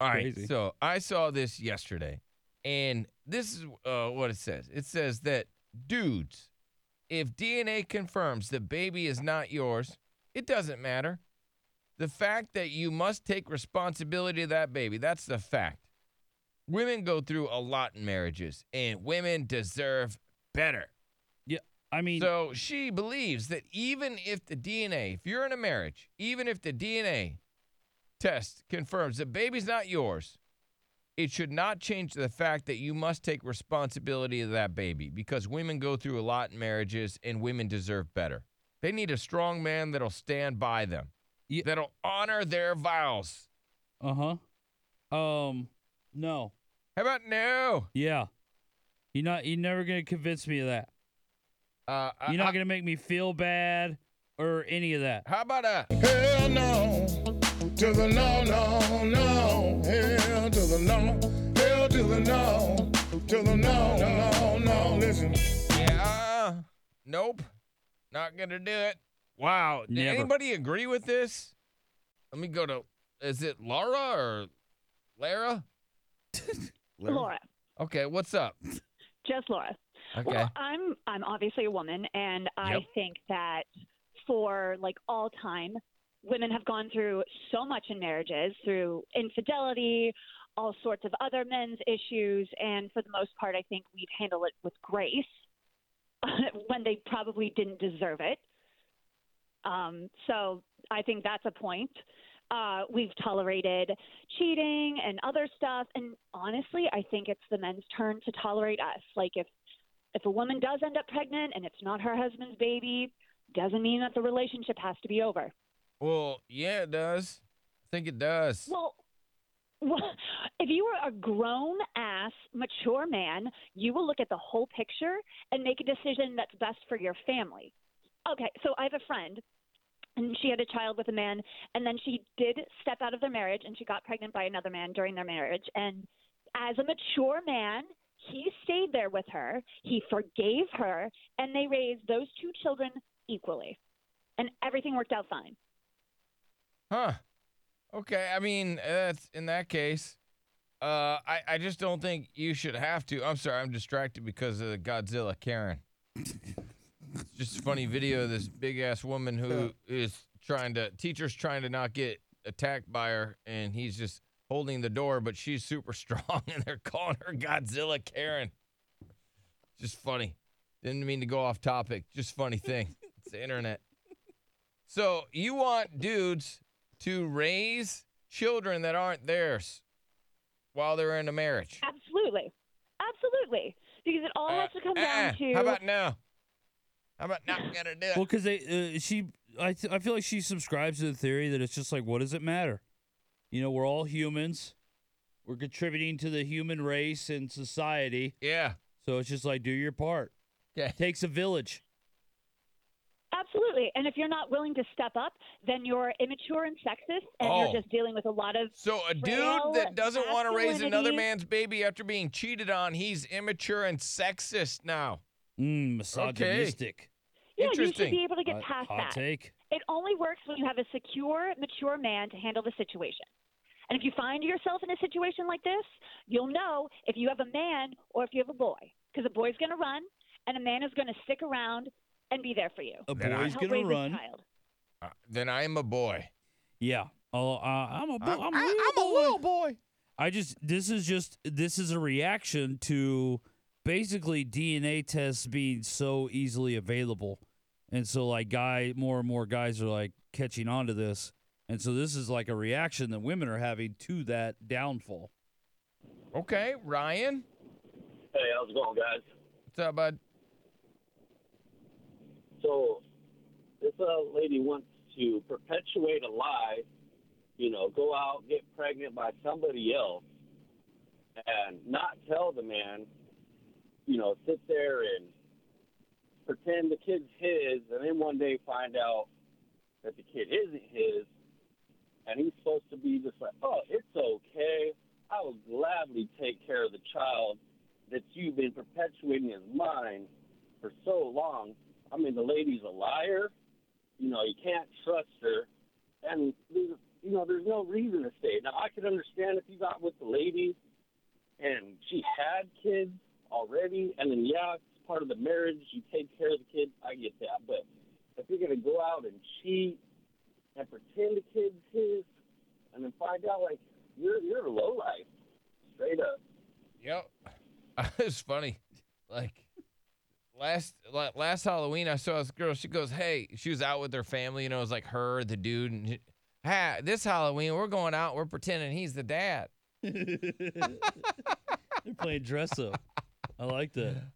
All right. Crazy. So I saw this yesterday, and this is uh, what it says. It says that dudes, if DNA confirms the baby is not yours, it doesn't matter. The fact that you must take responsibility of that baby, that's the fact. Women go through a lot in marriages, and women deserve better. Yeah. I mean, So she believes that even if the DNA, if you're in a marriage, even if the DNA test confirms the baby's not yours, it should not change the fact that you must take responsibility of that baby because women go through a lot in marriages and women deserve better. They need a strong man that'll stand by them, Yeah. that'll honor their vows. uh huh. Um, no. How about no? Yeah. You're not. You're never gonna convince me of that. Uh, You're not gonna make me feel bad or any of that. how about a Hell no, to the no, no, no. Hell to the no, hell to the no, to the no, no, no. Listen. Yeah. Nope. Not gonna do it. Wow. Did Never. anybody agree with this? Let me go to. Is it Laura or Lara? Laura, Okay. What's up? just Laura. Okay. Well, I'm I'm obviously a woman, and I Yep. think that for like all time, women have gone through so much in marriages through infidelity, all sorts of other men's issues, and for the most part, I think we've handled it with grace when they probably didn't deserve it. Um, so I think that's a point. Uh, we've tolerated cheating and other stuff, and honestly, I think it's the men's turn to tolerate us. Like if if a woman does end up pregnant and it's not her husband's baby, doesn't mean that the relationship has to be over. Well, yeah, it does. I think it does. Well, well, if you were a grown ass, mature man, you will look at the whole picture and make a decision that's best for your family. Okay, so I have a friend, and she had a child with a man, and then she did step out of their marriage and she got pregnant by another man during their marriage. And as a mature man, he stayed there with her, he forgave her, and they raised those two children equally. And everything worked out fine. Huh. Okay. I mean, that's in that case. Uh, I, I just don't think you should have to. I'm sorry, I'm distracted because of the Godzilla Karen. it's just a funny video of this big ass woman who is trying to teacher's trying to not get attacked by her and he's just holding the door, but she's super strong and they're calling her Godzilla Karen. Just funny. Didn't mean to go off topic. Just funny thing. it's the internet. So you want dudes to raise children that aren't theirs while they're in a marriage. Absolutely. Absolutely. Because it all Uh, has to come uh-uh. down to How about no? How about not gonna do it? Well, because they, uh, she, I, th- I feel like she subscribes to the theory that it's just like, what does it matter? You know, we're all humans. We're contributing to the human race and society. yeah. So it's just like, do your part. Okay. Takes a village. Absolutely. And if you're not willing to step up, then you're immature and sexist and Oh. you're just dealing with a lot of So a dude that doesn't want to raise another masculinity. man's baby after being cheated on, he's immature and sexist now. Mm, misogynistic. Yeah, you should Interesting. be able to get Hot- past hot that. take. It only works when you have a secure, mature man to handle the situation. And if you find yourself in a situation like this, you'll know if you have a man or if you have a boy. Because a boy's going to run and a man is going to stick around and be there for you. A Then I- boy's gonna run. child. Uh, then I am a boy. Yeah. Oh, uh, I'm a, boy. I'm, I'm a I- real I'm boy. a little boy. I just this is just this is a reaction to basically DNA tests being so easily available. And so like guy more and more guys are like catching on to this. And so this is like a reaction that women are having to that downfall. Okay, Ryan. Hey, how's it going, guys? What's up, bud? So, this uh, lady wants to perpetuate a lie, you know, go out, get pregnant by somebody else, and not tell the man, you know, sit there and pretend the kid's his, and then one day find out that the kid isn't his, and he's supposed to be just like, oh, it's okay. I will gladly take care of the child that you've been perpetuating as mine for so long. I mean, the lady's a liar. You know, you can't trust her. And you know, there's no reason to stay. Now, I could understand if you got with the lady and she had kids already, and then, yeah, it's part of the marriage. You take care of the kids. I get that. But if you're going to go out and cheat and pretend the kid's his and then find out, like, you're, you're a low life, straight up. Yep. it's funny. Like last last Halloween, I saw this girl. She goes, "Hey," she was out with her family. You know, it was like her, the dude, and she- "Hey, this Halloween, we're going out. We're pretending he's the dad." They're playing dress up. I like that.